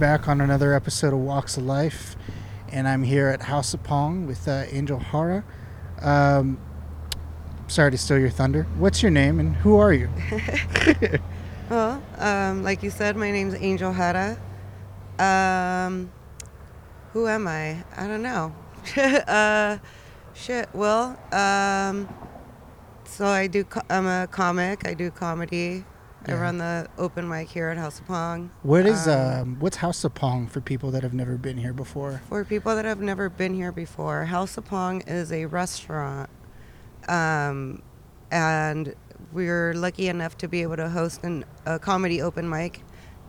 back on another episode of Walks of Life, and I'm here at House of Pong with uh, Angel Hara. Um, sorry to steal your thunder. What's your name and who are you? Well, um, like you said, my name's Angel Hara. Um, who am I? I don't know. uh, shit. Well, um, so I do. Co- I'm a comic. I do comedy. I run the open mic here at House of Pong. What is Um, um, what's House of Pong for people that have never been here before? For people that have never been here before, House of Pong is a restaurant. Um, and we're lucky enough to be able to host an, a comedy open mic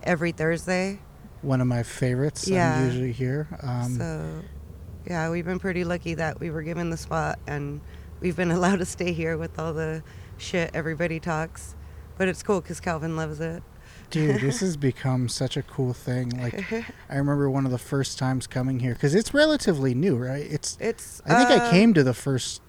every Thursday. One of my favorites. Yeah. I'm usually here. Um, so, yeah, we've been pretty lucky that we were given the spot and we've been allowed to stay here with all the shit everybody talks. But it's cool because Calvin loves it. Dude, this has become such a cool thing. Like, I remember one of the first times coming here because it's relatively new, right? It's. It's. I think I uh, came to the first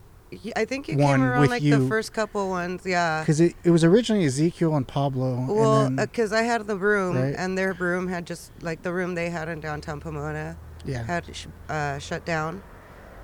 I think you came around like you. the first couple ones, yeah. because it, it was originally Ezekiel and Pablo. Well, because I had the room, Right. and their room had just like the room they had in downtown Pomona yeah. had sh- uh, shut down.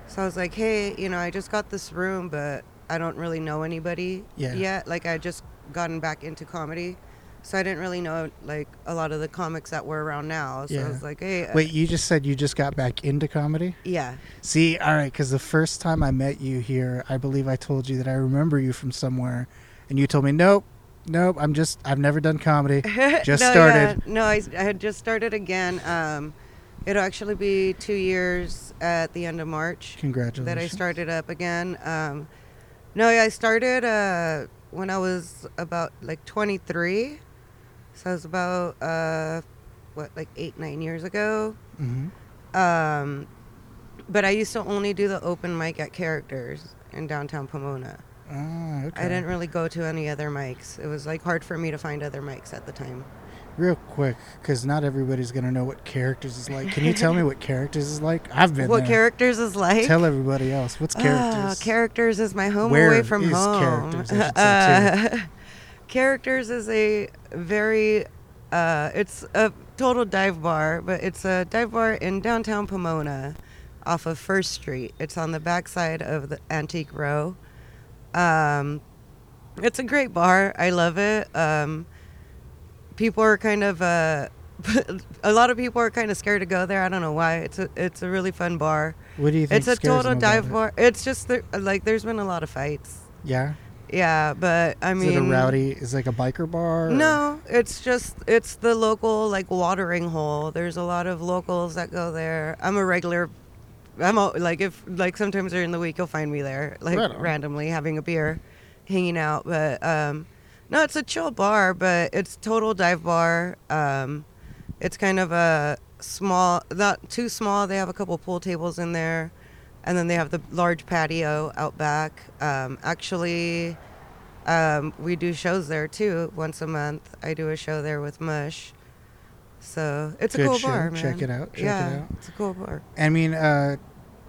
So I was like, hey, you know, I just got this room, but I don't really know anybody Yeah. yet. Like I just gotten back into comedy, so I didn't really know like a lot of the comics that were around now. So Yeah. I was like, hey, uh, Wait, you just said you just got back into comedy? yeah, See, all right, because the first time I met you here, I believe I told you that I remember you from somewhere, and you told me, nope, nope, I'm just, I've never done comedy. Just no, started. Yeah. No, I, I had just started again. Um, it'll actually be two years at the end of March. Congratulations. that I started up again. Um, no, I started uh, when I was about like 23. So I was about, uh, what, like eight, nine years ago. hmm Um, but I used to only do the open mic at Characters in downtown Pomona. Ah, okay. I didn't really go to any other mics. It was like hard for me to find other mics at the time. Real quick, because not everybody's gonna know what characters is like. Can you tell me what characters is like? I've been what there. Characters is like? Tell everybody else. What's Ah, characters? characters is my home Where away from is home. Characters, I should say, Uh, characters is a very, uh, it's a total dive bar, but it's a dive bar in downtown Pomona, off of First Street. It's on the backside of the Antique Row. Um, it's a great bar. I love it. Um, people are kind of uh, a lot of people are kind of scared to go there. I don't know why. It's a it's a really fun bar. what do you think? It's a total dive bar. It's just like there's been a lot of fights. Yeah. Yeah, but I mean, Is it a rowdy? Is it like a biker bar? or- No, it's just it's the local like watering hole. There's a lot of locals that go there. I'm a regular. I'm a, like if like sometimes during the week you'll find me there like Right randomly having a beer, hanging out. But um, no, it's a chill bar, but it's total dive bar. Um, it's kind of a small, not too small. They have a couple pool tables in there, and then they have the large patio out back. Um, actually, um, we do shows there too once a month. I do a show there with Mush. So it's Good a cool show. bar, man. Check it out. Check it yeah, out. it's a cool bar. I mean, uh,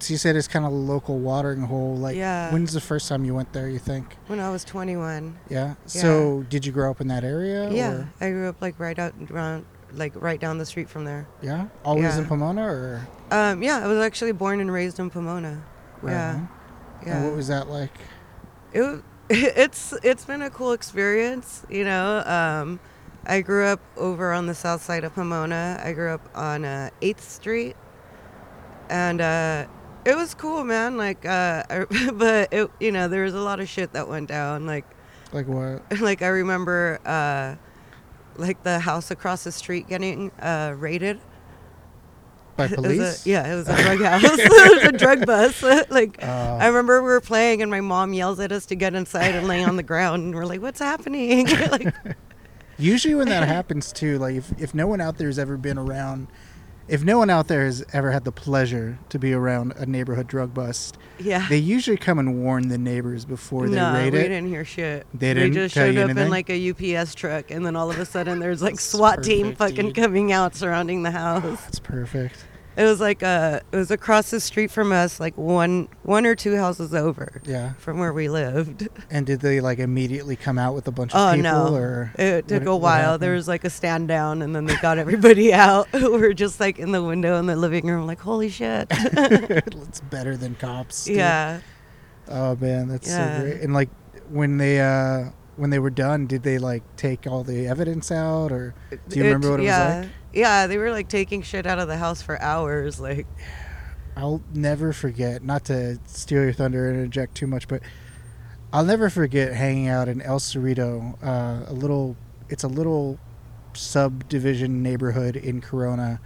so you said it's kind of a local watering hole. Like, Yeah. when's the first time you went there? You think? When I was 21. Yeah. So, did you grow up in that area? Yeah, Or? I grew up like right out around, like right down the street from there. Yeah. Always Yeah. in Pomona, or? Um, yeah, I was actually born and raised in Pomona. Right yeah, yeah. And what was that like? It it's it's been a cool experience you know um, i grew up over on the south side of pomona i grew up on uh, 8th street and uh, it was cool man like uh, I, but it, you know there was a lot of shit that went down like Like what? like i remember uh, like the house across the street getting uh, raided By It a- police? yeah, it was a drug house. it was a drug bus. like Uh, I remember we were playing, and my mom yells at us to get inside and lay on the ground, and we're like, "What's happening?" like, Usually, when that happens too, like if, if no one out there has ever been around, if no one out there has ever had the pleasure to be around a neighborhood drug bust, yeah. they usually come and warn the neighbors before they no, raid we it. didn't hear shit. They didn't just tell showed you up anything? in like a UPS truck, and then all of a sudden there's like That's SWAT team fucking dude. coming out surrounding the house. That's perfect. It was like uh it was across the street from us, like one one or two houses over Yeah. from where we lived. And did they like immediately come out with a bunch of Oh people no! or it took what- a while. There was like a stand down, and then they got everybody out. we were just like in the window in the living room, like holy shit. it's better than cops. dude. yeah. Oh man, that's Yeah. so great. And like when they uh when they were done, did they like take all the evidence out or do you remember what it yeah. was like? Yeah, they were like taking shit out of the house for hours. Like, I'll never forget, not to steal your thunder and interject too much, but I'll never forget hanging out in El Cerrito, uh, a little, it's a little subdivision neighborhood in Corona,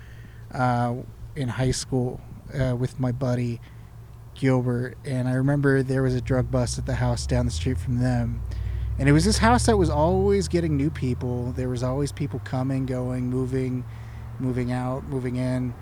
uh, in high school, uh, with my buddy Gilbert. And I remember there was a drug bust at the house down the street from them. And it was this house that was always getting new people. There was always people coming, going, moving, moving out, moving in.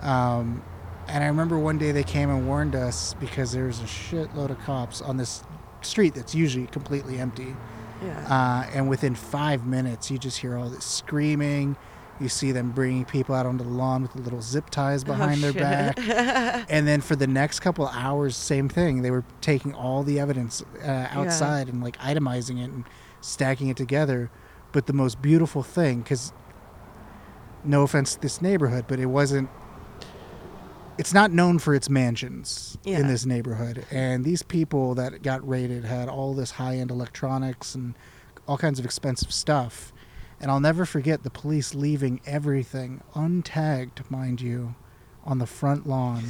Um, and I remember one day they came and warned us because there was a shitload of cops on this street that's usually completely empty. yeah. Uh, and within five minutes, you just hear all this screaming. You see them bringing people out onto the lawn with the little zip ties behind Oh, their back. And then for the next couple hours, same thing. They were taking all the evidence uh, outside and like itemizing it and stacking it together. But the most beautiful thing, because no offense to this neighborhood, but it wasn't. It's not known for its mansions Yeah. in this neighborhood, and these people that got raided had all this high-end electronics and all kinds of expensive stuff. And I'll never forget the police leaving everything untagged, mind you, on the front lawn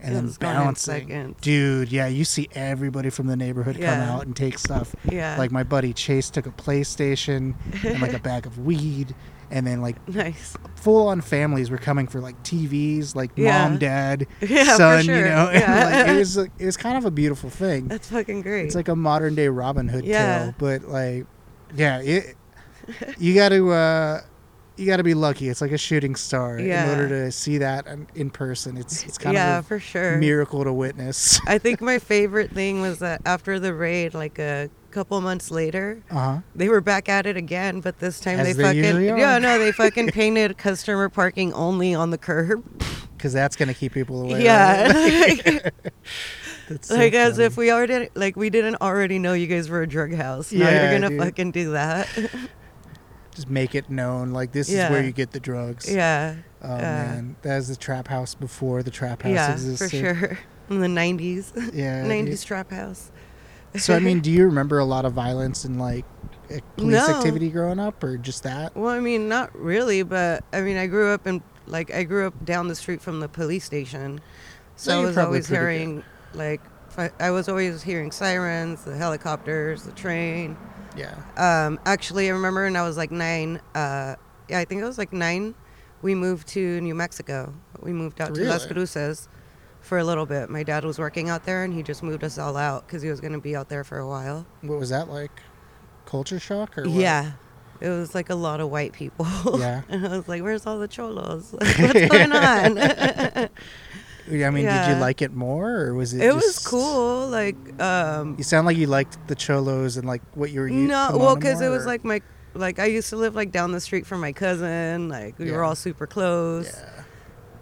and then was gone in bouncing. Dude, yeah, you see everybody from the neighborhood come out and take stuff. yeah. Like my buddy Chase took a PlayStation and like a bag of weed, and then like nice. full on families were coming for like TVs, like Yeah. mom, dad, Yeah, son, sure. you know. Yeah. like, it was like, it was kind of a beautiful thing. That's fucking great. It's like a modern day Robin Hood Yeah. tale, but like, yeah, it. You got to, uh, you got to be lucky. It's like a shooting star Yeah. in order to see that in- person. It's it's kind yeah, of for a sure. miracle to witness. I think my favorite thing was that after the raid, like a couple months later, Uh huh. they were back at it again, but this time As they, they fucking yeah no they fucking painted customer parking only on the curb. Because that's gonna keep people away. yeah, right? so like as if we already like we didn't already know you guys were a drug house. Now Yeah, you're gonna dude. fucking do that. Just make it known like this is where you get the drugs. yeah, Oh Uh, man, that was the trap house before the trap house yeah, existed. for sure. In the '90s, Yeah. '90s trap house. So I mean, do you remember a lot of violence and like police No. activity growing up, or just that? Well, I mean, not really, but I mean, I grew up in like I grew up down the street from the police station, so So I was always pretty good. hearing like I was always hearing sirens, the helicopters, the train. Yeah. Um, actually, I remember when I was like nine. Uh, yeah, I think I was like nine. We moved to New Mexico. We moved out to Las Cruces for a little bit. My dad was working out there, and he just moved us all out because he was going to be out there for a while. What was that like? Culture shock or what? Yeah. It was like a lot of white people. Yeah. and I was like, where's all the cholos? Like, what's going on? Yeah, I mean, did you like it more, or was it? it was cool. Like, um, You sound like you liked the cholos and like what you were. no, well, because it was or- like my, like I used to live like down the street from my cousin. Like we were all super close. Yeah.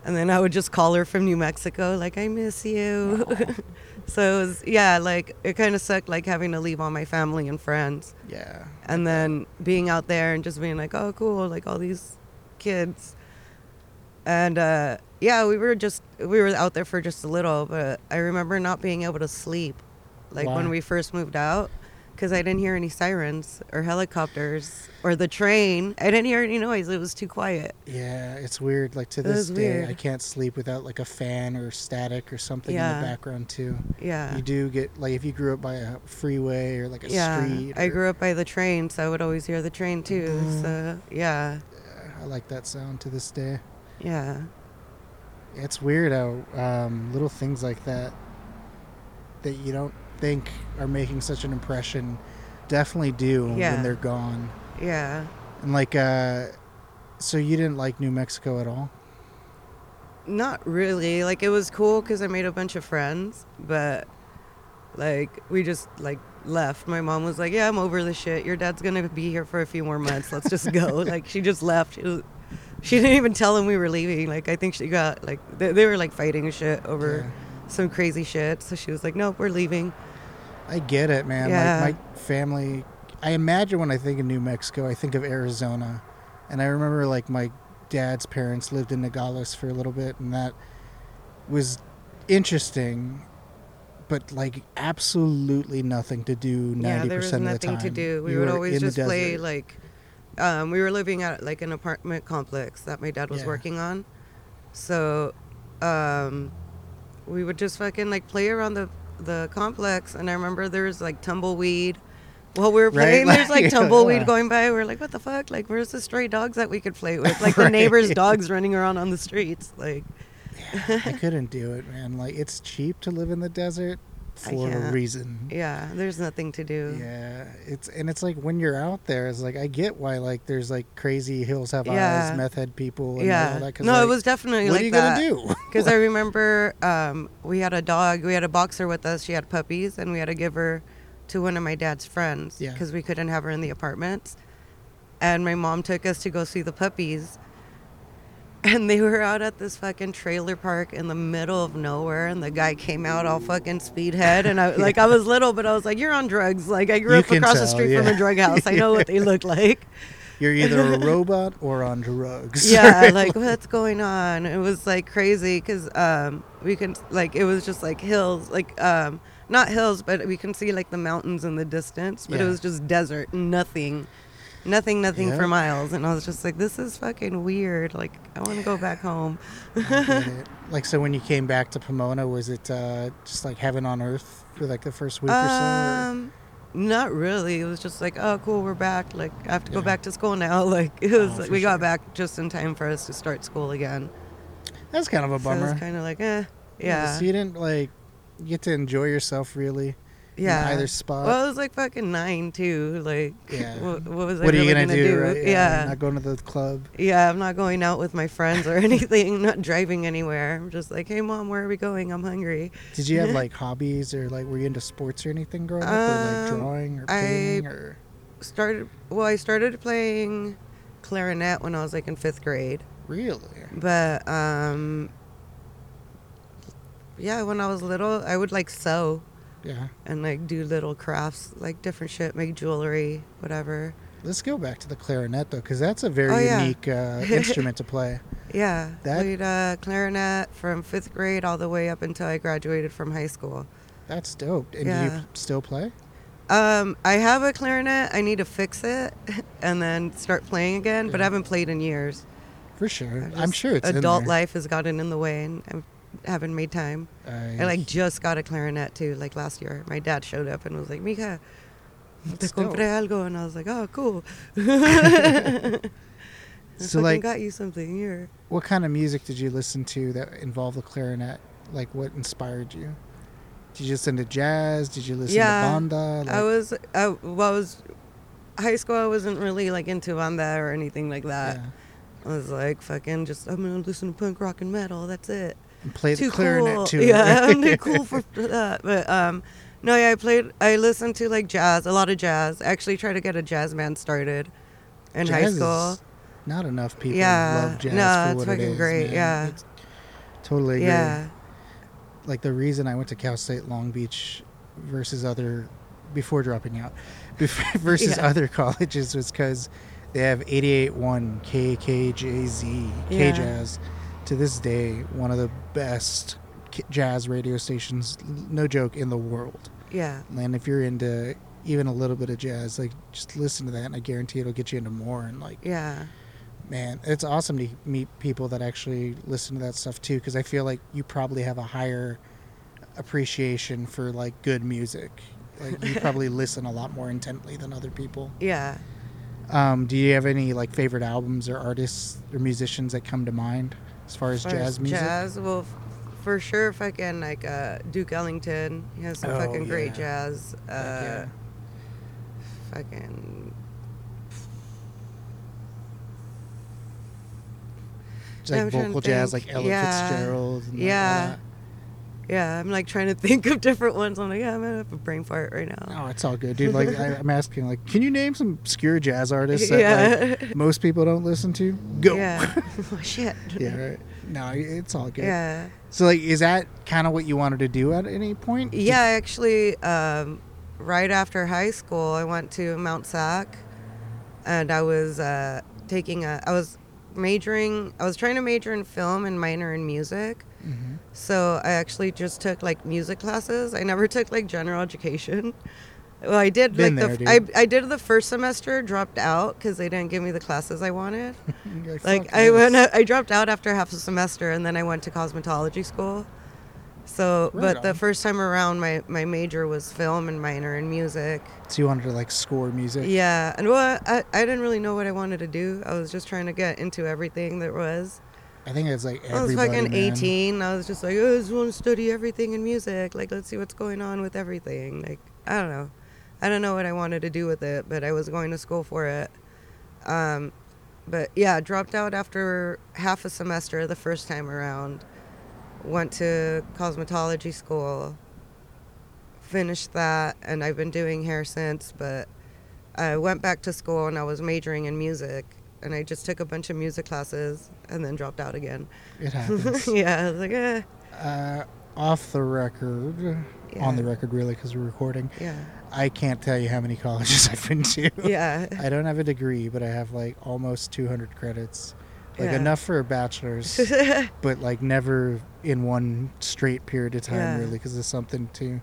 And then I would just call her from New Mexico, like, I miss you. so it was, yeah, like, it kind of sucked, like, having to leave all my family and friends. Yeah. And then being out there and just being like, oh, cool, like, all these kids. And, uh, yeah, we were just, we were out there for just a little, but I remember not being able to sleep, like, when we first moved out. Because I didn't hear any sirens or helicopters or the train. I didn't hear any noise. It was too quiet. Yeah, it's weird. Like to It this day, weird. I can't sleep without like a fan or static or something in the background too. Yeah. You do get like if you grew up by a freeway or like a yeah, street. I or- grew up by the train, so I would always hear the train too. Boom. So yeah, I like that sound to this day. Yeah, It's weird how um, little things like that that you don't think are making such an impression definitely do Yeah. when they're gone. yeah. And like, uh, so you didn't like New Mexico at all? Not really. Like it was cool because I made a bunch of friends, but like we just like left. My mom was like, "Yeah, I'm over the shit. Your dad's gonna be here for a few more months. Let's just go." like she just left. She was, she didn't even tell them we were leaving. Like I think she got like they, they were like fighting shit over Yeah. some crazy shit. So she was like, "Nope, we're leaving." I get it, man. Yeah. Like my family, I imagine when I think of New Mexico, I think of Arizona, and I remember like my dad's parents lived in Nogales for a little bit, and that was interesting, but like absolutely nothing to do yeah, ninety there was percent of the time. nothing to do. We You would always just play like. Um, we were living at like an apartment complex that my dad was Yeah. working on, so um, we would just fucking like play around the the complex. And I remember there was like tumbleweed. While we were Right, playing, there's like tumbleweed yeah. going by. We're like, what the fuck? Like, where's the stray dogs that we could play with? Like the neighbors' dogs running around on the streets. Like, I couldn't do it, man. Like it's cheap to live in the desert for a reason. yeah, there's nothing to do. Yeah, it's and it's like when you're out there, it's like I get why like there's like crazy hills have Yeah. eyes, meth head people, and Yeah. all that. no, like, it was definitely like What like are you that. gonna do? Because I remember um, we had a dog, we had a boxer with us. She had puppies, and we had to give her to one of my dad's friends Yeah. because we couldn't have her in the apartments. And my mom took us to go see the puppies. And they were out at this fucking trailer park in the middle of nowhere, and the guy came out all fucking speedhead, and I like I was little, but I was like, "You're on drugs." Like I grew You up across the tell, street from a drug house. I know what they look like. You're either a robot or on drugs. yeah like what's going on it was like crazy because um we can like it was just like hills like um not hills but we can see like the mountains in the distance but it was just desert nothing nothing nothing Yeah. for miles and i was just like this is fucking weird like i want to go back home I get it. Like so, when you came back to Pomona, was it uh, just like heaven on earth for like the first week or so? um not really it was just like oh cool we're back like i have to go back to school now like it was Oh, like we sure. got back just in time for us to start school again That's kind of a so bummer. it's kind of like eh yeah So you didn't like get to enjoy yourself really. Yeah In either spot. Well, it was like fucking nine too. Like, Yeah. what, what was I what are really you gonna, gonna, do? right? Yeah, Not going to the club. yeah. I'm not going out with my friends or anything. not driving anywhere. I'm just like, hey mom, where are we going? I'm hungry. Did you have like hobbies or like were you into sports or anything growing up, or like Um, drawing or I- or? Started. Well, I started playing clarinet when I was like in fifth grade. Really? But um, yeah, when I was little, I would like sew Yeah. and like do little crafts, like different shit, make jewelry, whatever. Let's go back to the clarinet though, because that's a very Oh, yeah. unique uh, instrument to play. Yeah, That- played uh, clarinet from fifth grade all the way up until I graduated from high school. That's dope. And do you still play? Um, I have a clarinet. I need to fix it and then start playing again, but I haven't played in years. For sure. I'm sure it's adult life has gotten in the way, and I haven't made time. I like just got a clarinet too, like last year. My dad showed up and was like, "Mija, te compré algo," and I was like, "Oh, cool." So, like- got you something here. What kind of music did you listen to that involved the clarinet? Like, what inspired you? Did you listen to jazz? Did you listen Yeah, to banda? Like, I was, I, well, I was high school. I wasn't really like into banda or anything like that. yeah. I was like, fucking, just I'm gonna listen to punk rock and metal. That's it. Play the too clarinet cool. to it. Yeah, I'm too cool for that. But um, no, yeah, I played. I listened to like jazz, a lot of jazz. I actually tried to get a jazz band started in high school. Not enough people Yeah, love jazz no, for it's what fucking it is. great, man. yeah. It's- totally agree. Yeah, Like the reason I went to Cal State Long Beach versus other before dropping out before, versus Yeah. other colleges was because they have 88.1 KKJZ Yeah. KJazz. To this day, one of the best jazz radio stations, no joke, in the world. yeah, And if you're into even a little bit of jazz, like just listen to that, and I guarantee it'll get you into more. And like, yeah, man, it's awesome to meet people that actually listen to that stuff too, because I feel like you probably have a higher appreciation for like good music. Like you probably listen a lot more intently than other people. yeah. Um, do you have any like favorite albums or artists or musicians that come to mind as far as As far jazz as music? Jazz, well, f- for sure, fucking like uh, Duke Ellington. He has some Oh, fucking great jazz. Uh, yeah. Fucking It's like I'm trying to vocal jazz, think. like Ella Yeah. Fitzgerald. Like all Yeah. I'm like trying to think of different ones. I'm like, yeah, I'm gonna have a brain fart right now. Oh, it's all good, dude. Like I, I'm asking, like, can you name some obscure jazz artists that Yeah. like, most people don't listen to? Go. Yeah. oh shit. yeah, right. No, it's all good. Yeah. So, like, is that kind of what you wanted to do at any point? Yeah, actually, um, right after high school, I went to Mount SAC, and I was uh, taking a. I was majoring. I was trying to major in film and minor in music. So I actually just took like music classes. I never took like general education. Well, I did Been like there, the. I, I did the first semester, dropped out because they didn't give me the classes I wanted. You're like I went, I dropped out after half a semester, and then I went to cosmetology school. So, Right but the first time around, my my major was film and minor in music. So you wanted to like score music. Yeah, and well, I I didn't really know what I wanted to do. I was just trying to get into everything that was. I think it's like I was fucking man. 18. I was just like, oh, I just want to study everything in music. Like, let's see what's going on with everything. Like, I don't know. I don't know what I wanted to do with it, but I was going to school for it. Um, but yeah, dropped out after half a semester the first time around. Went to cosmetology school. Finished that, and I've been doing hair since. But I went back to school and I was majoring in music. And I just took a bunch of music classes and then dropped out again. It happens. yeah, I was like, eh. uh, off the record, Yeah. on the record, really, because we're recording. Yeah. I can't tell you how many colleges I've been to. Yeah. I don't have a degree, but I have like almost 200 credits. Like Yeah. enough for a bachelor's, but like never in one straight period of time, Yeah. really, because there's something to.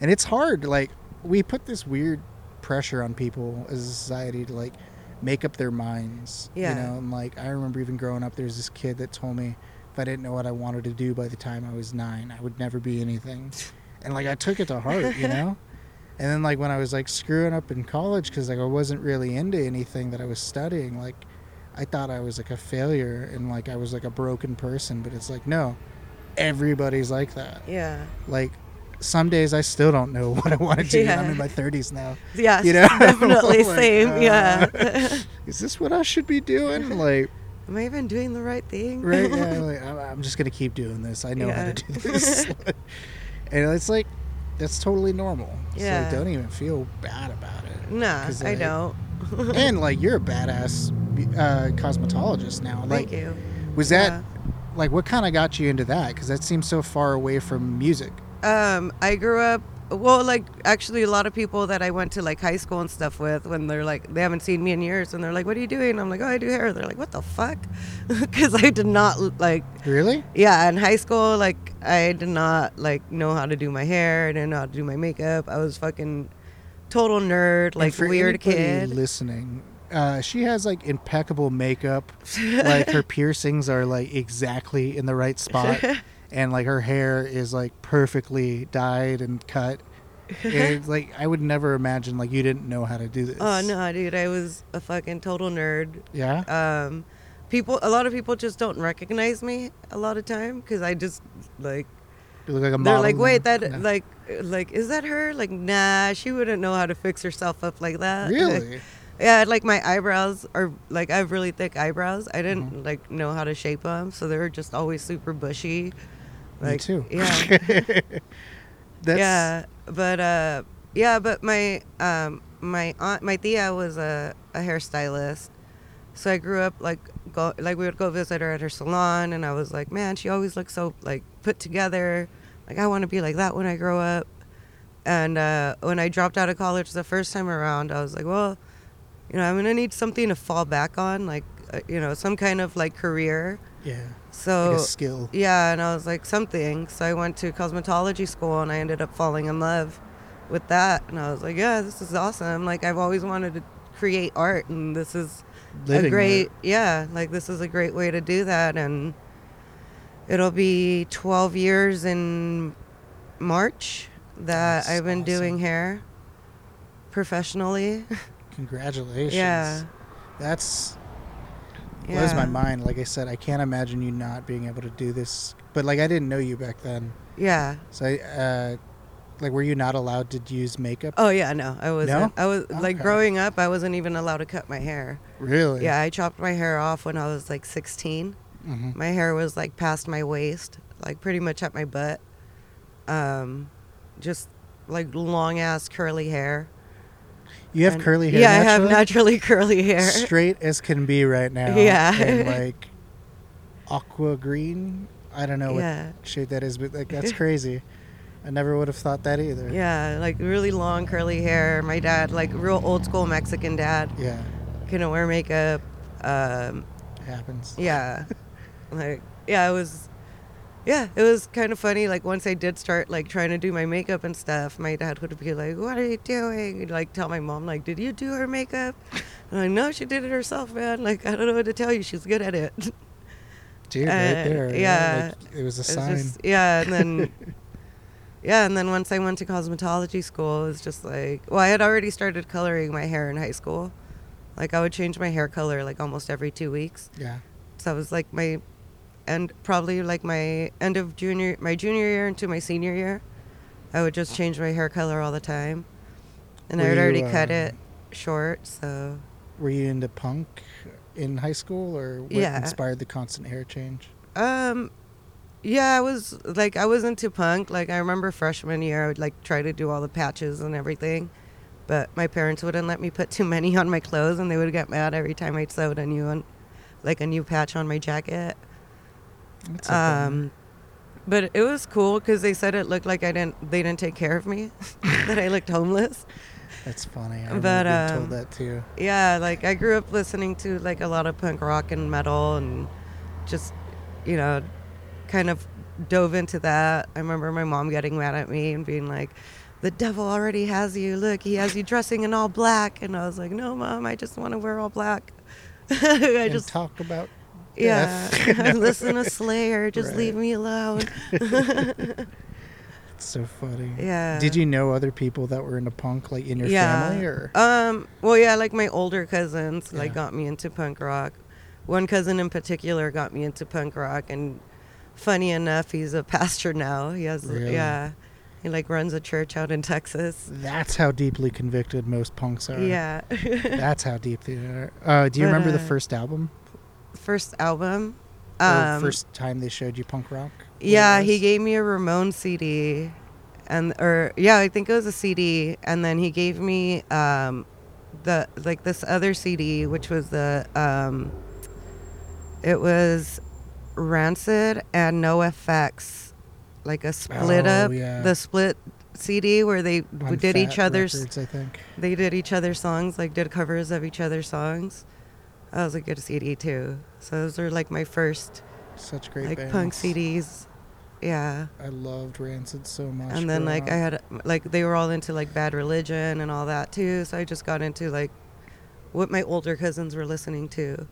And it's hard. Like, we put this weird pressure on people as a society to like make up their minds. Yeah. You know, and like, I remember even growing up, there's this kid that told me if I didn't know what I wanted to do by the time I was nine, I would never be anything. And like, I took it to heart, you know? And then like when I was like screwing up in college because like I wasn't really into anything that I was studying, like I thought I was like a failure and like I was like a broken person. But it's like no, everybody's like that. yeah. Like some days I still don't know what I want to do. and I'm in my 30s now. Yeah. You know? Definitely Like, same. uh, yeah. Is this what I should be doing? Like Am I even doing the right thing? right? Yeah. Like I'm, I'm just gonna keep doing this. I know how to do this. and it's like that's totally normal. So Yeah. like, don't even feel bad about it. Nah, 'Cause, I like, don't. and like you're a badass uh, cosmetologist now. Like, Thank you. was that Yeah. like what kind of got you into that? Because that seems so far away from music. Um, I grew up. Well, like actually, a lot of people that I went to like high school and stuff with, when they're like, they haven't seen me in years, and they're like, "What are you doing?" I'm like, "Oh, I do hair." They're like, "What the fuck?" Because I did not like. Really? Yeah, in high school, like I did not like know how to do my hair. I didn't know how to do my makeup. I was fucking total nerd, like weird kid. listening. Uh, she has like impeccable makeup. like her piercings are like exactly in the right spot, and like her hair is like perfectly dyed and cut. It's like I would never imagine like you didn't know how to do this. Oh no, dude, I was a fucking total nerd. Yeah. Um, people, a lot of people just don't recognize me a lot of time because I just like You look like a model. they're like, wait, that No. like like is that her? Like, nah, she wouldn't know how to fix herself up like that. Really? yeah, like my eyebrows are like I have really thick eyebrows. I didn't Mm-hmm. like know how to shape them, so they were just always super bushy. Me too. Yeah. That's yeah, but uh, yeah, but my um, my aunt, my tia was a, a hairstylist, so I grew up like go like we would go visit her at her salon, and I was like, man, she always looks so like put together. Like I want to be like that when I grow up. And uh, when I dropped out of college the first time around, I was like, well, you know, I'm gonna need something to fall back on, like uh, you know, some kind of like career. Yeah. So Like skill. yeah, and I was like something. So I went to cosmetology school and I ended up falling in love with that. And I was like, yeah, this is awesome. Like I've always wanted to create art and this is Living a great art. yeah, like this is a great way to do that and it'll be 12 years in March that That's I've been doing hair professionally. Congratulations. yeah. That's Yeah. blows my mind. Like I said, I can't imagine you not being able to do this. But like I didn't know you back then. Yeah. So I uh like were you not allowed to use makeup? Oh yeah, no. I wasn't. No? I was like Okay. growing up I wasn't even allowed to cut my hair. Really? Yeah, I chopped my hair off when I was like 16. hmm My hair was like past my waist, like pretty much at my butt. um, just like long ass curly hair. You have And- curly hair. Yeah, I have naturally? naturally curly hair. straight as can be right now. Yeah. and like aqua green. I don't know Yeah. what shade that is, but like that's crazy. I never would have thought that either. Yeah, like really long curly hair. My dad, like real old school Mexican dad, Yeah, couldn't wear makeup. Um, it happens. yeah, like yeah, it was. Yeah, it was kind of funny. Like once I did start like trying to do my makeup and stuff, my dad would be like, "What are you doing?" He'd, like tell my mom, like, "Did you do her makeup?" And I'm like, "No, she did it herself, man. Like I don't know what to tell you. She's good at it." Dude, right there. yeah. like, it was a It's sign. just- yeah, and then yeah, and then once I went to cosmetology school, it was just like, well, I had already started coloring my hair in high school. Like I would change my hair color like almost every two weeks. yeah. So it was like my end, probably like my end of junior, my junior year into my senior year. I would just change my hair color all the time, and I had already you, cut uh, it short. So Were you into punk in high school, or what Yeah. inspired the constant hair change? Um, yeah, I was like I was into punk. Like I remember freshman year, I would like try to do all the patches and everything, but my parents wouldn't let me put too many on my clothes, and they would get mad every time I sewed a new one, like a new patch on my jacket. Um, but it was cool because they said it looked like I didn't. They didn't take care of me, that I looked homeless. That's funny. I remember but, being um, told that too. Yeah, like I grew up listening to like a lot of punk rock and metal and just, you know, kind of dove into that. I remember my mom getting mad at me and being like, the devil already has you. Look, he has you dressing in all black. And I was like, no, mom, I just want to wear all black. I and just, talk about yeah, listen to Slayer. Just Right. leave me alone. It's so funny. Yeah. Did you know other people that were into punk, like in your family, or Um. Well, yeah. Like my older cousins, like Yeah. got me into punk rock. One cousin in particular got me into punk rock, and funny enough, he's a pastor now. He has, Really? yeah, he like runs a church out in Texas. that's how deeply convicted most punks are. Yeah. That's how deep they are. Uh, do you But, remember the uh, first album? First album. Um, first time they showed you punk rock? Yeah, he gave me a Ramones CD, and or yeah, I think it was a CD, and then he gave me um, the like this other CD, which was the um, it was Rancid and NOFX, like a split Oh, up, yeah. the split CD where they On did each other's Records, I think. they did each other's songs, like did covers of each other's songs. That was a good CD too. So those are like my first Such great like bands. punk CDs. Yeah. I loved Rancid so much. and then like I had like they were all into like Bad Religion and all that too. So I just got into like what my older cousins were listening to.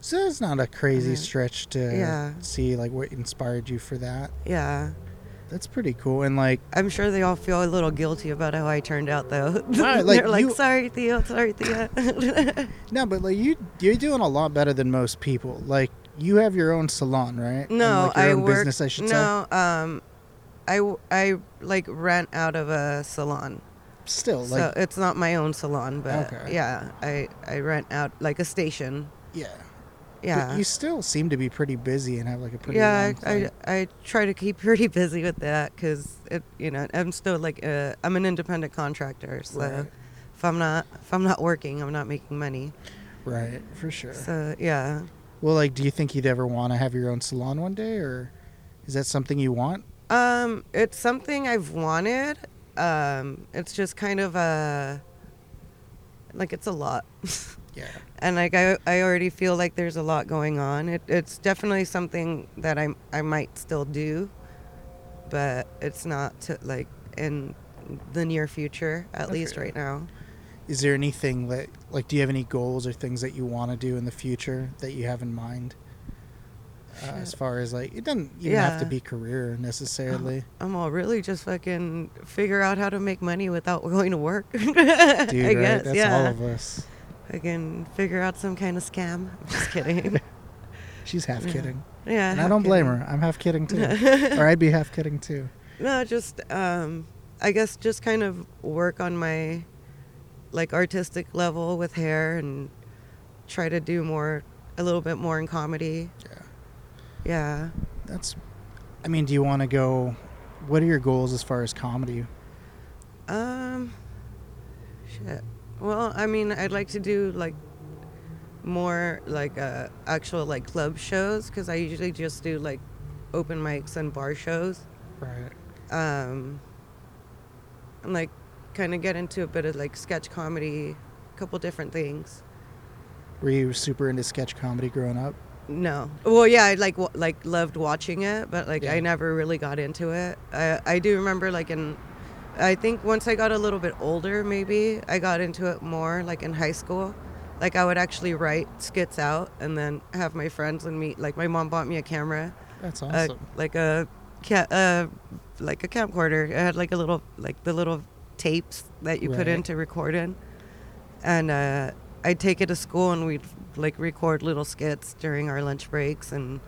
So it's not a crazy Uh, stretch to yeah. see like what inspired you for that. Yeah. That's pretty cool. And like I'm sure they all feel a little guilty about how I turned out though. Right, like, They're like, you- sorry Theo, sorry Theo. no, but like you you're doing a lot better than most people. Like you have your own salon, right? No, like, your I own work. business, I should say. no, um, I I like rent out of a salon. Still, like so it's not my own salon, but Okay. yeah, I I rent out like a station. yeah. Yeah. But you still seem to be pretty busy and have like a pretty yeah, I. I, I try to keep pretty busy with that because it, you know, I'm still like uh, I'm an independent contractor, so Right. if I'm not if I'm not working, I'm not making money. right, for sure. So yeah, Well, like, do you think you'd ever want to have your own salon one day, or is that something you want? um, it's something I've wanted. Um, it's just kind of a like it's a lot. Yeah. And like I, I already feel like there's a lot going on. It, it's definitely something that I I might still do, but it's not to like in the near future, at least right now. Is there anything that, like, do you have any goals or things that you want to do in the future that you have in mind? Uh, as far as like, it doesn't even have to be career necessarily. I'm all really just fucking figure out how to make money without going to work. Dude, I right? guess, That's yeah. all of us. I can figure out some kind of scam. I'm just kidding. She's half Yeah. kidding. yeah, And I don't blame her. I'm half kidding too. or I'd be half kidding too. No, just um, I guess just kind of work on my like artistic level with hair and try to do more, a little bit more in comedy. Yeah. Yeah. That's, I mean, do you want to go what are your goals as far as comedy? Um, shit. Well, I mean, I'd like to do like more like uh, actual like club shows because I usually just do like open mics and bar shows. Right. Um, and like kind of get into a bit of like sketch comedy, a couple different things. Were you super into sketch comedy growing up? No. Well, yeah, I like w- like loved watching it, but like Yeah. I never really got into it. I I do remember like in I think once I got a little bit older, maybe I got into it more like in high school. Like I would actually write skits out and then have my friends and me like my mom bought me a camera, That's awesome. like a ca- uh like a camcorder. It had like a little like the little tapes that you put in to record in. And uh I'd take it to school and we'd like record little skits during our lunch breaks and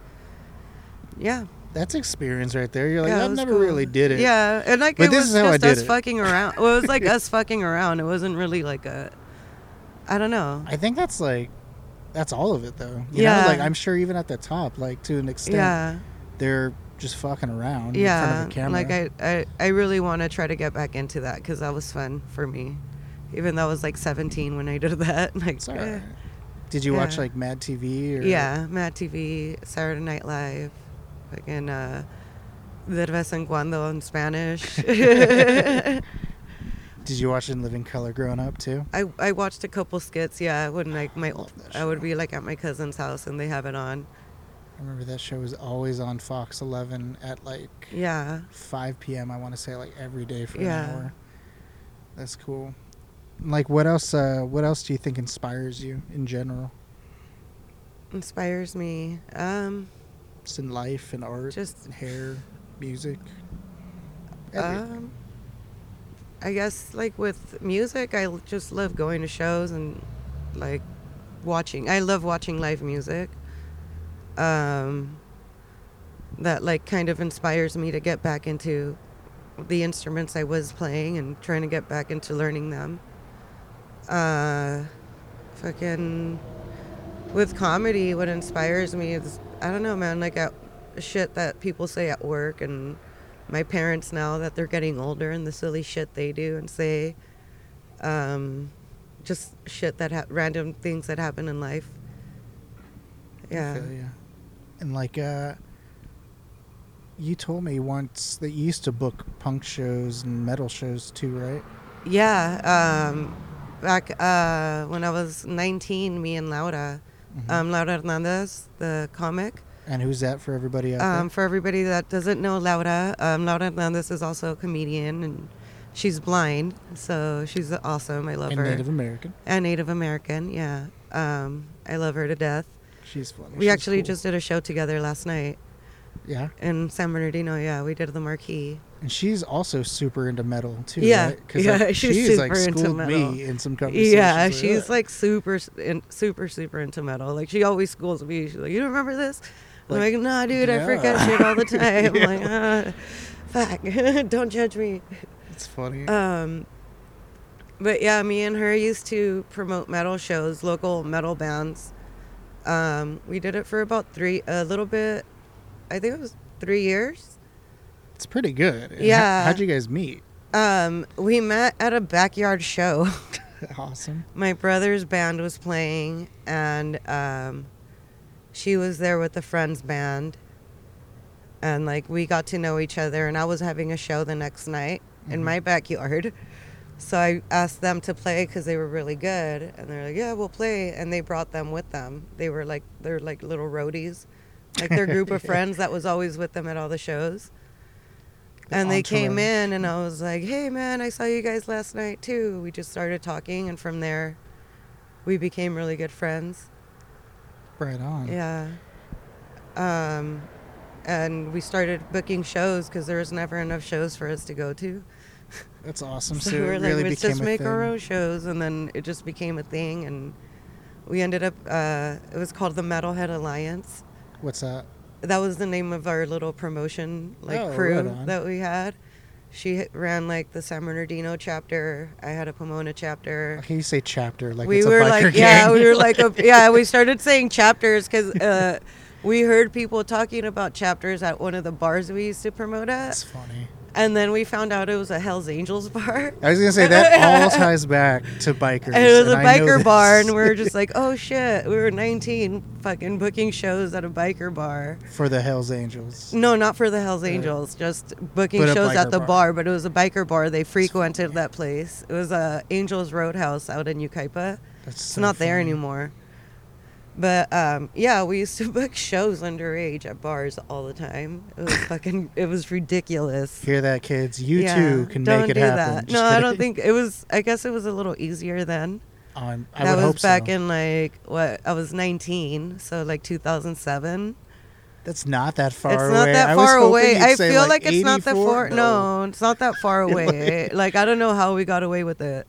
yeah. That's experience right there. You're like, yeah, I was never cool. really did it. Yeah, and like But it this was is how I just did us it. fucking around. Well, it was like us fucking around. It wasn't really like a I don't know. I think that's like, that's all of it though. You Yeah. Know? Like I'm sure even at the top, like to an extent, Yeah. they're just fucking around in front Yeah. of a camera. Like I I, I really want to try to get back into that cuz that was fun for me. Even though I was like 17 when I did that. Like all eh. Did you watch like Mad TV or? Yeah, Mad TV, Saturday Night Live, fucking uh, De vez en cuando in Spanish. Did you watch In Living Color growing up too? I, I watched a couple skits. Yeah, when like my that I would be like at my cousin's house and they have it on. I remember that show was always on Fox 11 at like Yeah, 5 p.m. I want to say like every day for Yeah. an hour. That's cool. Like what else? Uh, what else do you think inspires you in general, inspires me. Um, just in life and art, Just- and hair, music? Everything. um, I guess like with music, I just love going to shows and like watching. I love watching live music. Um, that like kind of inspires me to get back into the instruments I was playing and trying to get back into learning them. Uh, fucking with comedy, what inspires me is I don't know, man. Like at shit that people say at work and my parents now that they're getting older and the silly shit they do and say. Um, just shit that ha- random things that happen in life. Yeah. And like, uh, you told me once that you used to book punk shows and metal shows too, right? Yeah. Um, back uh, when I was 19, me and Laura, Mhm. um, Laura Hernandez, the comic. and who's that for everybody out Um, for everybody that doesn't know Laura, um, Laura Hernandez is also a comedian and she's blind, so she's awesome. I love? And her. Native American. and Native American, yeah. Um, I love her to death. She's funny. We She's actually cool. just did a show together last night yeah, in San Bernardino. Yeah, we did the marquee. And she's also super into metal too. Yeah. right? Yeah, like, she's she's like super into schooled metal. me in some conversations. Yeah, like, she's "Ugh." like super, in, super, super into metal. Like she always schools me. She's like, "You don't remember this?" I'm Like, like, "Nah, dude, I yeah. forget shit all the time." I'm Yeah. like, ah, "Fuck, don't judge me." it's funny. Um, but yeah, me and her used to promote metal shows, local metal bands. Um, we did it for about three, a little bit. I think it was three years. It's pretty good. And yeah. how'd you guys meet? Um, we met at a backyard show. awesome. my brother's band was playing and um, she was there with a friend's band and like we got to know each other and i was having a show the next night in Mhm. my backyard so i asked them to play because they were really good and they're like yeah we'll play and they brought them with them they were like they're like little roadies like their group of friends that was always with them at all the shows and they came in and I was like, "Hey man, I saw you guys last night too." We just started talking and from there we became really good friends. Right on. Yeah. Um and we started booking shows cuz there was never enough shows for us to go to. That's awesome. So, So, we were like, really let's just make thing. our own shows and then it just became a thing and we ended up uh it was called the Metalhead Alliance. What's that? That was the name of our little promotion like Oh, crew right that we had. She ran like the San Bernardino chapter. I had a Pomona chapter. Okay, you say chapter like we it's were a biker like, yeah, gang. we were like, a, yeah, we started saying chapters because uh, we heard people talking about chapters at one of the bars we used to promote at, That's funny. And then we found out it was a Hell's Angels bar. I was gonna say that all ties back to bikers. And it was a biker bar, and we were just like, "Oh shit!" We were 19, fucking booking shows at a biker bar. for the Hell's Angels. No, not for the Hell's uh, Angels, just booking But shows at the bar. bar. But it was a biker bar. They frequented that place. It was a Angels Roadhouse out in Yucaipa. That's It's so not there anymore. But um, yeah, we used to book shows underage at bars all the time. It was fucking, it was ridiculous. Hear that, kids? You Yeah, too can make it do happen. That. No, I don't think it was. I guess it was a little easier then. Um, I that was back so. in like what I was 19, so like 2007. That's not that far it's away. not that I far hoping away. I feel like, it's not that 84. far. No. it's not that far away. like I don't know how we got away with it.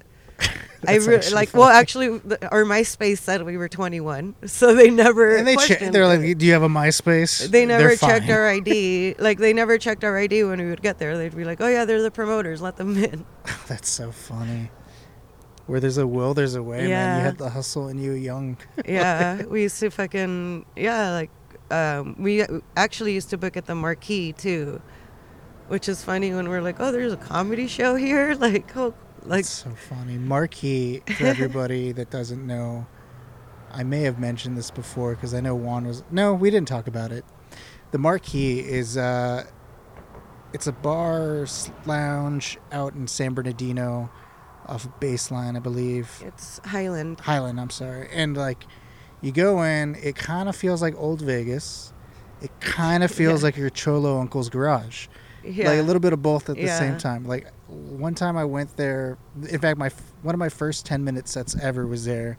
I That's re- actually like well, actually, the, our MySpace said we were 21, so they never. And they questioned They're like, "Do you have a MySpace?" They never They're checked fine. our ID. Like they never checked our ID when we would get there. They'd be like, "Oh yeah, they're the promoters. Let them in." That's so funny. Where there's a will, there's a way, man. Yeah. You had the hustle and you were young. yeah, we used to fucking yeah, like um, we actually used to book at the Marquee too, which is funny when we're like, oh, there's a comedy show here, like oh, like That's so funny. Marquee, for everybody that doesn't know, I may have mentioned this before because I know Juan was. No, we didn't talk about it. The Marquee is uh, it's a bar lounge out in San Bernardino, off of Baseline, I believe. it's Highland. Highland, I'm sorry. And like, you go in, it kind of feels like old Vegas. It kind of feels Yeah. like your cholo uncle's garage Yeah, like a little bit of both at the same time. Like one time I went there. In fact, my one of my first ten minute sets ever was there,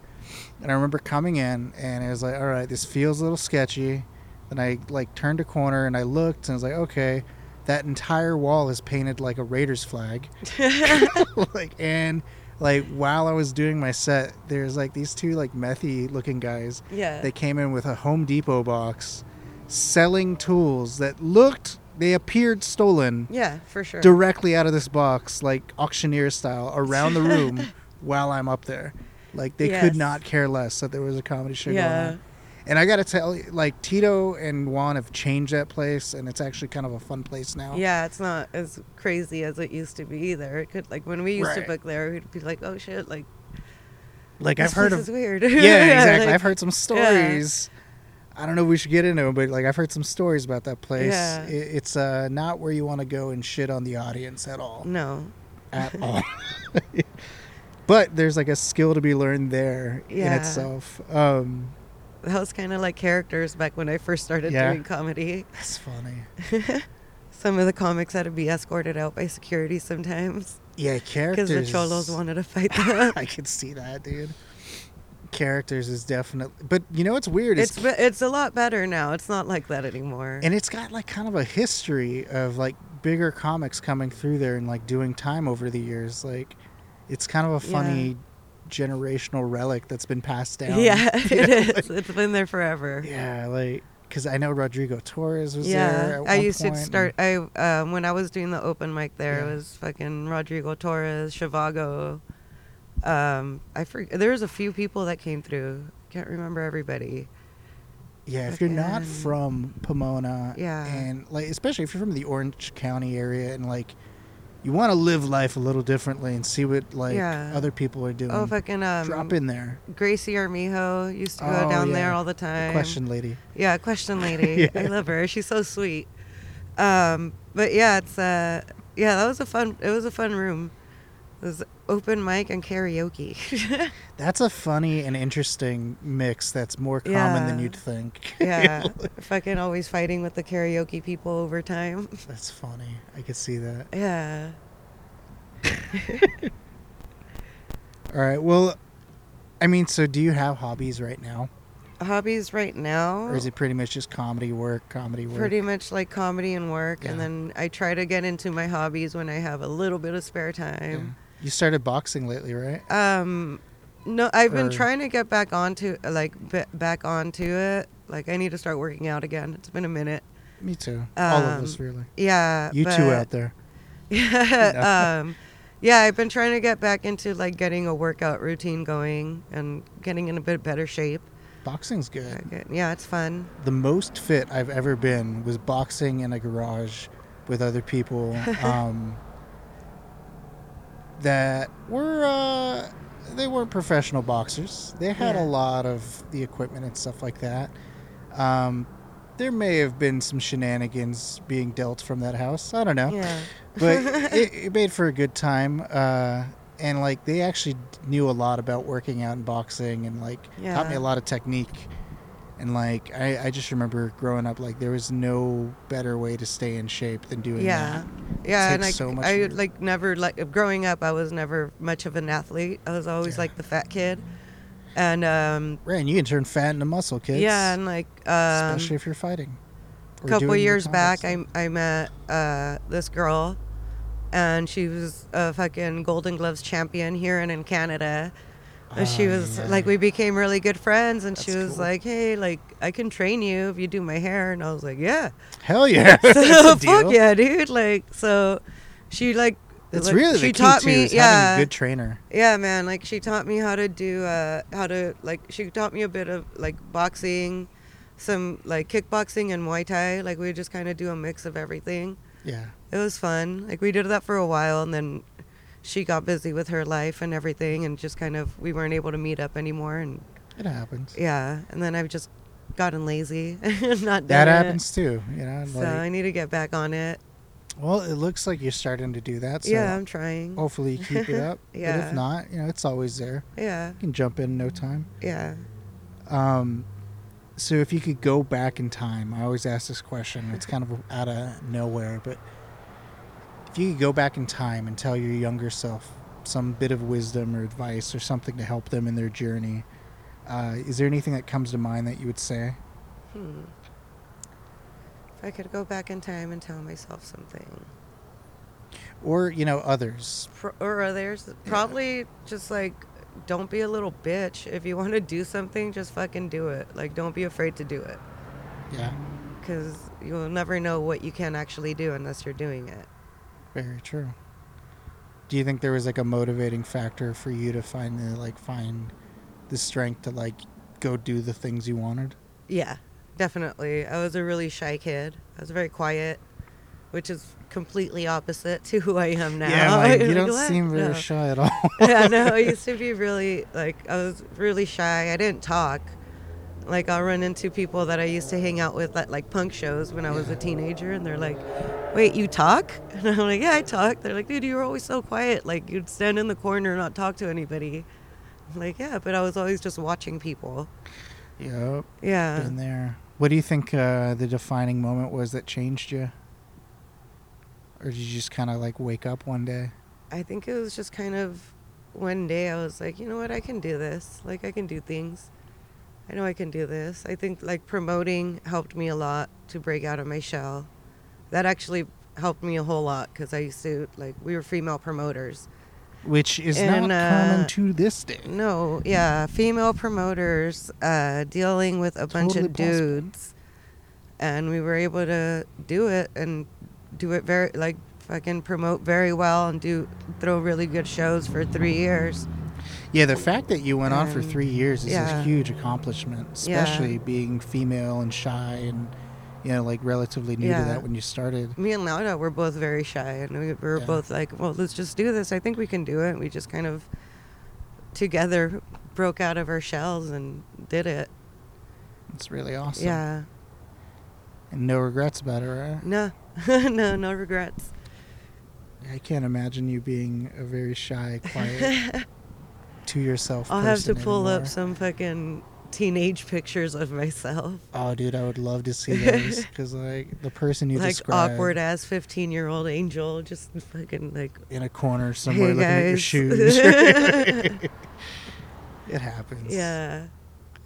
and I remember coming in and it was like, all right, this feels a little sketchy. Then I like turned a corner and I looked and I was like, okay, that entire wall is painted like a Raiders flag. like and like while I was doing my set, there's like these two like methy looking guys. yeah, They came in with a Home Depot box, selling tools that looked they appeared stolen yeah, for sure. directly out of this box, like auctioneer style, around the room while I'm up there. Like they could not care less that there was a comedy show going yeah, on. And I gotta tell you, like Tito and Juan have changed that place, and it's actually kind of a fun place now. yeah, it's not as crazy as it used to be either. It could like when we used Right. to book there, we'd be like, oh shit, like Like this I've heard of, is weird. yeah, exactly. like, I've heard some stories. I don't know if we should get into it, but like I've heard some stories about that place. Yeah. It, it's uh, not where you want to go and shit on the audience at all. No, At all. but there's like a skill to be learned there in itself. Um, that was kind of like characters back when I first started Yeah. doing comedy. that's funny. Some of the comics had to be escorted out by security sometimes Yeah, characters. because the cholos wanted to fight them. I can see that, dude. Characters is definitely, but you know what's weird? it's be- it's a lot better now. It's not like that anymore. and it's got like kind of a history of like bigger comics coming through there and like doing time over the years. Like, it's kind of a funny generational relic that's been passed down. yeah, You it know, is. It's been there forever. yeah, like because I know Rodrigo Torres was there. Yeah, At I one used to start. I um, when I was doing the open mic there, Yeah. it was fucking Rodrigo Torres, Shivago. Um, I forget. There was a few people that came through. Can't remember everybody. yeah, if you're not from Pomona, Yeah. and like especially if you're from the Orange County area and like you want to live life a little differently and see what like Yeah. other people are doing. Oh, fucking um, Drop in there. Gracie Armijo used to go Oh, down there yeah. all the The time. question lady. Yeah, question lady. I love her. She's so sweet. Um, but yeah, it's uh, yeah, that was a fun. It was a fun room. It was open mic and karaoke. That's a funny and interesting mix that's more common than you'd think. yeah, fucking always fighting with the karaoke people over time. That's funny. I could see that. Yeah. All right. Well, I mean, so do you have hobbies right now? Hobbies right now. Or is it pretty much just comedy work, comedy work? Pretty much like comedy and work, and then I try to get into my hobbies when I have a little bit of spare Yeah. You started boxing lately, right? Um, no, I've been Or- trying to get back onto like b- back onto it. Like I need to start working out again. It's been a minute. Me too. All of us, Um, really. Yeah, You two but- out there. Yeah, um, yeah. I've been trying to get back into like getting a workout routine going and getting in a bit better shape. Boxing's good. Yeah, it's fun. The most fit I've ever been was boxing in a garage with other people um, that were uh, they weren't professional boxers. They had Yeah. a lot of the equipment and stuff like that. Um, there may have been some shenanigans being dealt from that house. I don't know Yeah. but it, it made for a good time. Uh, and like they actually knew a lot about working out and boxing, and like taught me a lot of technique. And like I, I just remember growing up, like there was no better way to stay in shape than doing Yeah. that. Yeah, yeah, and like so much I your- like never like growing up I was never much of an athlete. I was always Yeah. like the fat kid. And um and you can turn fat into muscle, kids. yeah, and like um especially if you're fighting. a couple years back I. I met uh this girl and she was a fucking Golden Gloves champion here and in Canada. And she Oh, was yeah. like we became really good friends and she was cool. like, "Hey, like I can train you if you do my hair." And I was like, "Yeah." Hell yeah, so fuck yeah, dude. Like so she like It's like, really she taught me yeah good trainer. yeah man like she taught me how to do uh how to like she taught me a bit of like boxing some like kickboxing and muay thai like we just kind of do a mix of everything Yeah, it was fun like we did that for a while and then she got busy with her life and everything and just kind of we weren't able to meet up anymore and it happens. yeah and then i've just gotten lazy and not That done it. happens too. You know, so like, i need to get back on it well, it looks like you're starting to do that. So yeah i'm trying hopefully you keep it up. But Yeah. if not, you know, it's always there. yeah You can jump in no time. yeah Um, so if you could go back in time, I always ask this question. It's kind of out of nowhere, but if you could go back in time and tell your younger self some bit of wisdom or advice or something to help them in their journey, uh, is there anything that comes to mind that you would say? Hmm. If I could go back in time and tell myself something, Or, you know, others? Pro- or others, probably just like, don't be a little bitch. If you want to do something, just fucking do it. Like, don't be afraid to do it, Yeah, because you'll never know what you can actually do unless you're doing it. Very true. Do you think there was like a motivating factor for you to find the like find the strength to like go do the things you wanted? Yeah, definitely. I was a really shy kid. I was very quiet, which is completely opposite to who I am now. Yeah, like, you don't what? seem very No. shy at all. yeah, no, I used to be really like I was really shy. I didn't talk. Like I'll run into people that I used to hang out with at like punk shows when I was Yeah. a teenager, and they're like, "Wait, you talk?" And I'm like, "Yeah, I talk." They're like, "Dude, you were always so quiet. Like you'd stand in the corner and not talk to anybody." I'm like, "Yeah, but I was always just watching people." yep, Yeah. been there. What do you think uh, the defining moment was that changed you? Or did you just kind of like wake up one day? I think it was just kind of one day I was like, you know what, I can do this. Like I can do things. I know I can do this. I think like promoting helped me a lot to break out of my shell. That actually helped me a whole lot because I used to like we were female promoters. Which is And, not uh, common to this day. No, yeah, female promoters uh, dealing with a bunch of possible. dudes, and we were able to do it and do it very like fucking promote very well and do throw really good shows for three years. Yeah, the fact that you went on for three years is a huge accomplishment, Yeah. especially being female and shy and, you know, like relatively new Yeah. to that when you started. Me and Laura were both very shy, and we were Yeah. both like, "Well, let's just do this. I think we can do it." And we just kind of together broke out of our shells and did it. It's really awesome. Yeah. And no regrets about it, right? No, no, no regrets. I can't imagine you being a very shy, quiet, to yourself. I'll have to pull anymore. up some fucking teenage pictures of myself. Oh, dude, I would love to see those because, like, the person you like described awkward ass 15 year old angel just fucking like in a corner somewhere hey looking at your shoes. it happens. yeah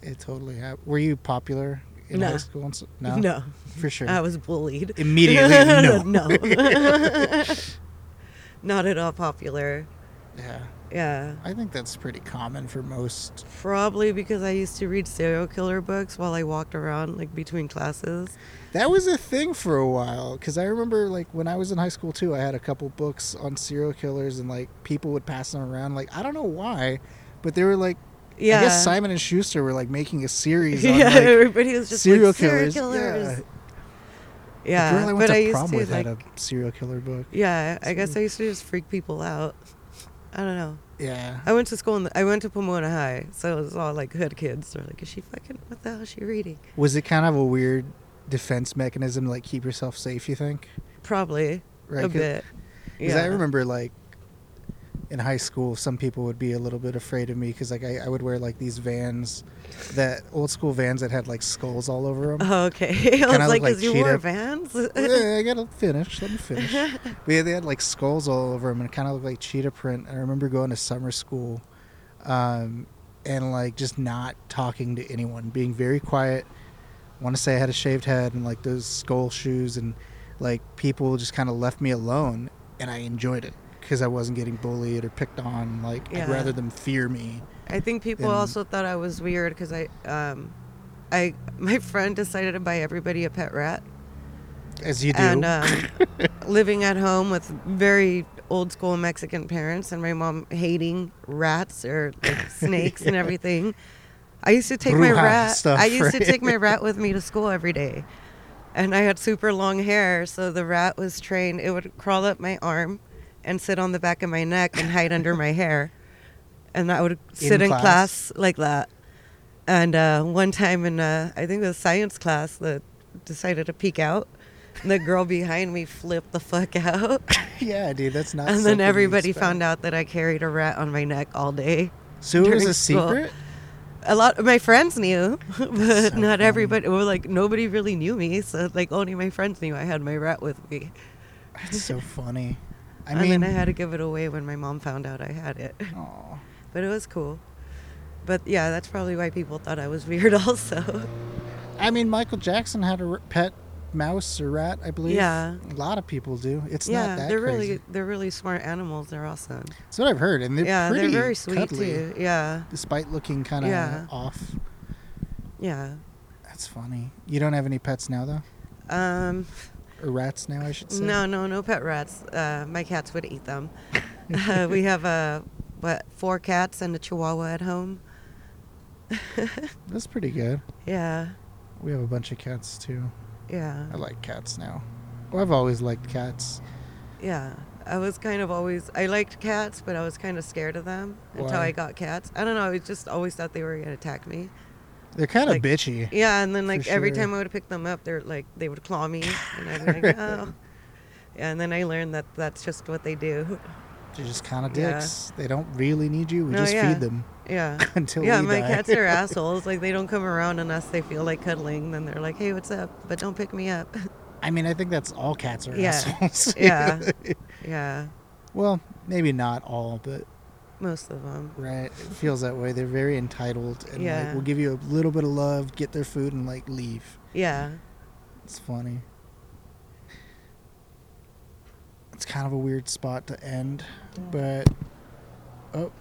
It totally happened. Were you popular in No. high school? And so, no? no, For sure. i was bullied Immediately, no. no not at all popular Yeah. Yeah I think that's pretty common for most. probably because i used to read serial killer books while i walked around like between classes That was a thing for a while because I remember like when I was in high school too. I had a couple books on serial killers and like people would pass them around. Like I don't know why, but they were like yeah I guess Simon and Schuster were like making a series on yeah like everybody was just serial like, serial killers. killers Yeah. Yeah, the girl I went but to I used prom to with like. had a serial killer book. yeah, I guess I used to just freak people out. I don't know. Yeah. I went to school. In the, I went to Pomona High, so it was all like hood kids. They're like, "Is she fucking? What the hell is she reading?" Was it kind of a weird defense mechanism to like keep yourself safe? You think? Probably Right. a bit. Because Yeah. I remember like in high school, some people would be a little bit afraid of me because like I, I would wear like these Vans, that old school Vans that had like skulls all over them. Oh, okay. I was Kinda like, like you cheetah. wore Vans." yeah, I gotta finish. Let me finish. but yeah, they had like skulls all over them and it kind of looked like cheetah print. And I remember going to summer school, um, and like just not talking to anyone, being very quiet. I want to say I had a shaved head and like those skull shoes, and like people just kind of left me alone, and I enjoyed it because I wasn't getting bullied or picked on. Like I'd rather them fear me. I think people Then- also thought I was weird because I, um, I, my friend decided to buy everybody a pet rat, As you do. and um, living at home with very old school Mexican parents, and my mom hating rats or like snakes and everything. I used to take my rat. stuff, I used to take my rat with me to school every day, and I had super long hair, so the rat was trained. It would crawl up my arm, and sit on the back of my neck and hide under my hair, and I would sit in class? class, like that. And uh, one time in uh, I think it was science class, that decided to peek out. And the girl behind me flipped the fuck out. yeah, dude, that's not. and then everybody found out that I carried a rat on my neck all day. So it was a school. secret. A lot of my friends knew, but so not funny. everybody. Well, like nobody really knew me, so like only my friends knew I had my rat with me. It's so funny. I and mean, then I had to give it away when my mom found out I had it. aw. But it was cool. But yeah, that's probably why people thought I was weird, also. I mean, Michael Jackson had a pet mouse or rat, I believe. Yeah. A lot of people do. It's yeah, not that they're crazy. really they're really smart animals. They're awesome. That's what I've heard, and they're yeah, pretty they're very sweet cuddly, too. Yeah, despite looking kind of Yeah. off. yeah. That's funny. You don't have any pets now, though, Um, or rats now, I should say. no, no, no pet rats. Uh, my cats would eat them. uh, we have uh, what four cats and a chihuahua at home. That's pretty good. Yeah, We have a bunch of cats too. yeah, I like cats now. Well, I've always liked cats. yeah. I was kind of always I liked cats, but I was kind of scared of them until I got cats. I don't know. I just always thought they were gonna attack me. They're kind of Like- bitchy. Yeah, and then like every sure. time I would pick them up, they're like they would claw me, and I'd be like, oh. Yeah, and then I learned that that's just what they do. They're just kind of Yeah. dicks. They don't really need you. We No, just yeah. feed them Yeah. until yeah, my die. cats are assholes. Like they don't come around unless they feel like cuddling. Then they're like, "Hey, what's up?" But don't pick me up. I mean, I think that's all cats are Yeah. assholes. Yeah. yeah, well, maybe not all, but most of them. right, it feels that way. They're very entitled and like Yeah. will give you a little bit of love, get their food, and like leave. Yeah. It's funny. It's kind of a weird spot to end, but oh,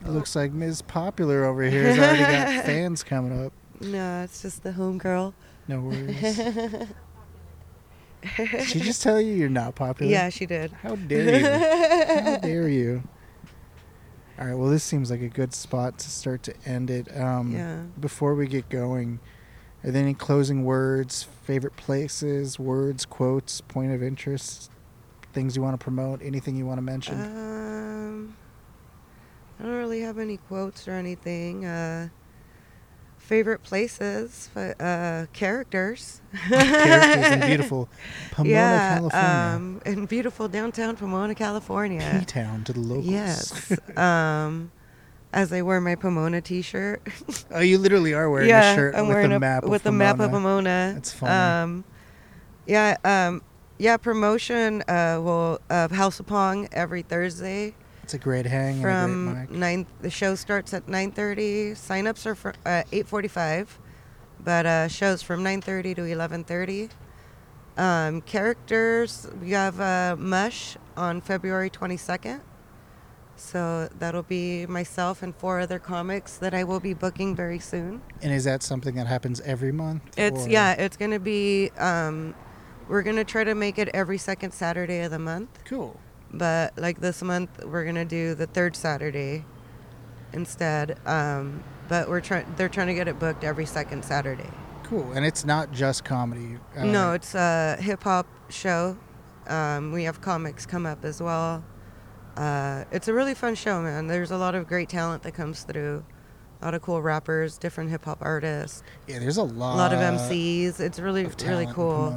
it looks like Ms. Popular over here has already got fans coming up. No, it's just the homegirl. No worries. Did she just tell you you're not popular? Yeah, she did. How dare you? How dare you? All right. Well, this seems like a good spot to start to end it. Um, Yeah. Before we get going, are there any closing words, favorite places, words, quotes, point of interest, things you want to promote, anything you want to mention? Um, I don't really have any quotes or anything. Uh, favorite places, uh, characters. Characters in beautiful Pomona, yeah, California. um, in beautiful downtown Pomona, California. P-town to the locals. Yes. um, as I wear my Pomona T-shirt. oh, you literally are wearing yeah, a shirt I'm with wearing a map of with a map of Pomona. That's funny. Um, yeah, um, yeah. Promotion. Uh, well, uh, House of Pong every Thursday It's a great hang great from mic. nine. The show starts at nine thirty. Sign-ups are for uh, eight forty-five, but uh, shows from nine thirty to eleven thirty. Um, characters. We have uh, Mush on February twenty-second. So that'll be myself and four other comics that I will be booking very soon. And is that something that happens every month? It's or- yeah, it's gonna be. Um, we're gonna try to make it every second Saturday of the month, Cool. But like this month, we're gonna do the third Saturday instead. Um, but we're trying. They're trying to get it booked every second Saturday. Cool. And it's not just comedy. Uh, no, it's a hip hop show. Um, we have comics come up as well. Uh, it's a really fun show, man. There's a lot of great talent that comes through. A lot of cool rappers, different hip hop artists, Yeah, there's a lot. a lot of MCs. It's really, really cool.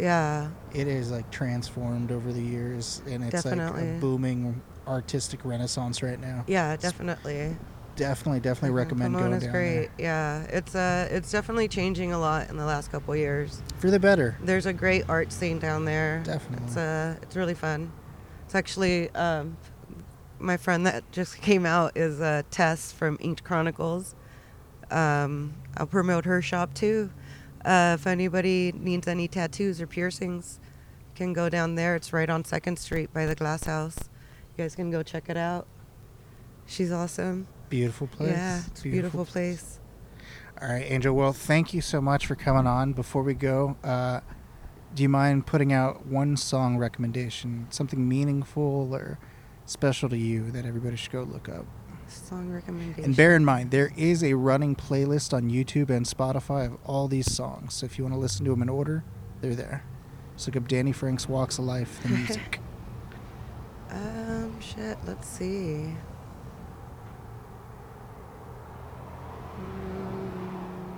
Yeah, It is like transformed over the years, and it's like a booming artistic renaissance right now. yeah, definitely. Definitely, definitely Mhm. recommend Pomona's going down great. Yeah, it's uh, it's definitely changing a lot in the last couple years. for the better. There's a great art scene down there. Definitely. It's uh, it's really fun. It's actually um, my friend that just came out is uh, Tess from Inked Chronicles. Um, I'll promote her shop too. Uh, if anybody needs any tattoos or piercings, can go down there. It's right on Second Street by the Glass House. You guys can go check it out. She's awesome. Beautiful place. Yeah, it's a beautiful place. All right, Angel. Well, thank you so much for coming on. Before we go, uh, do you mind putting out one song recommendation, something meaningful or special to you that everybody should go look up? Song recommendation. And bear in mind, there is a running playlist on YouTube and Spotify of all these songs. So if you want to listen to them in order, they're there. Just look up Danny Frank's Walks of Life, the music. Um, shit. Let's see. Mm,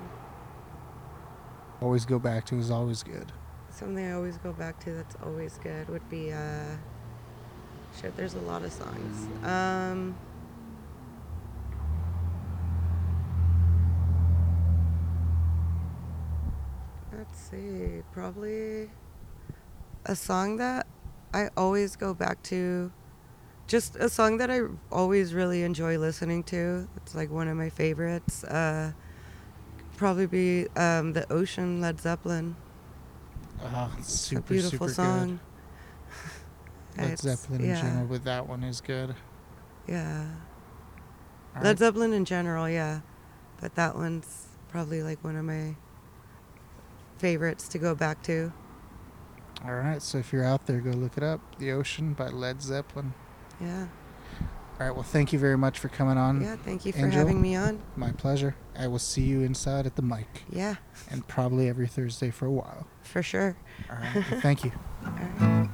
always go back to is always good. Something I always go back to that's always good would be uh shit, there's a lot of songs. Um Let's see, probably a song that I always go back to just a song that I always really enjoy listening to. It's like one of my favorites. Uh probably be um, The Ocean Led Zeppelin. It's It's super, a beautiful super song. good. Led It's- Zeppelin yeah, in general, but that one is good. Yeah. All Led right. Zeppelin in general, yeah. But that one's probably like one of my favorites to go back to. All right, so if you're out there, go look it up. The Ocean by Led Zeppelin. Yeah. All right, well, thank you very much for coming on. Yeah, thank you for Angel? having me on. My pleasure. I will see you inside at the mic, Yeah, and probably every Thursday for a while. for sure. All right, well, thank you. All right.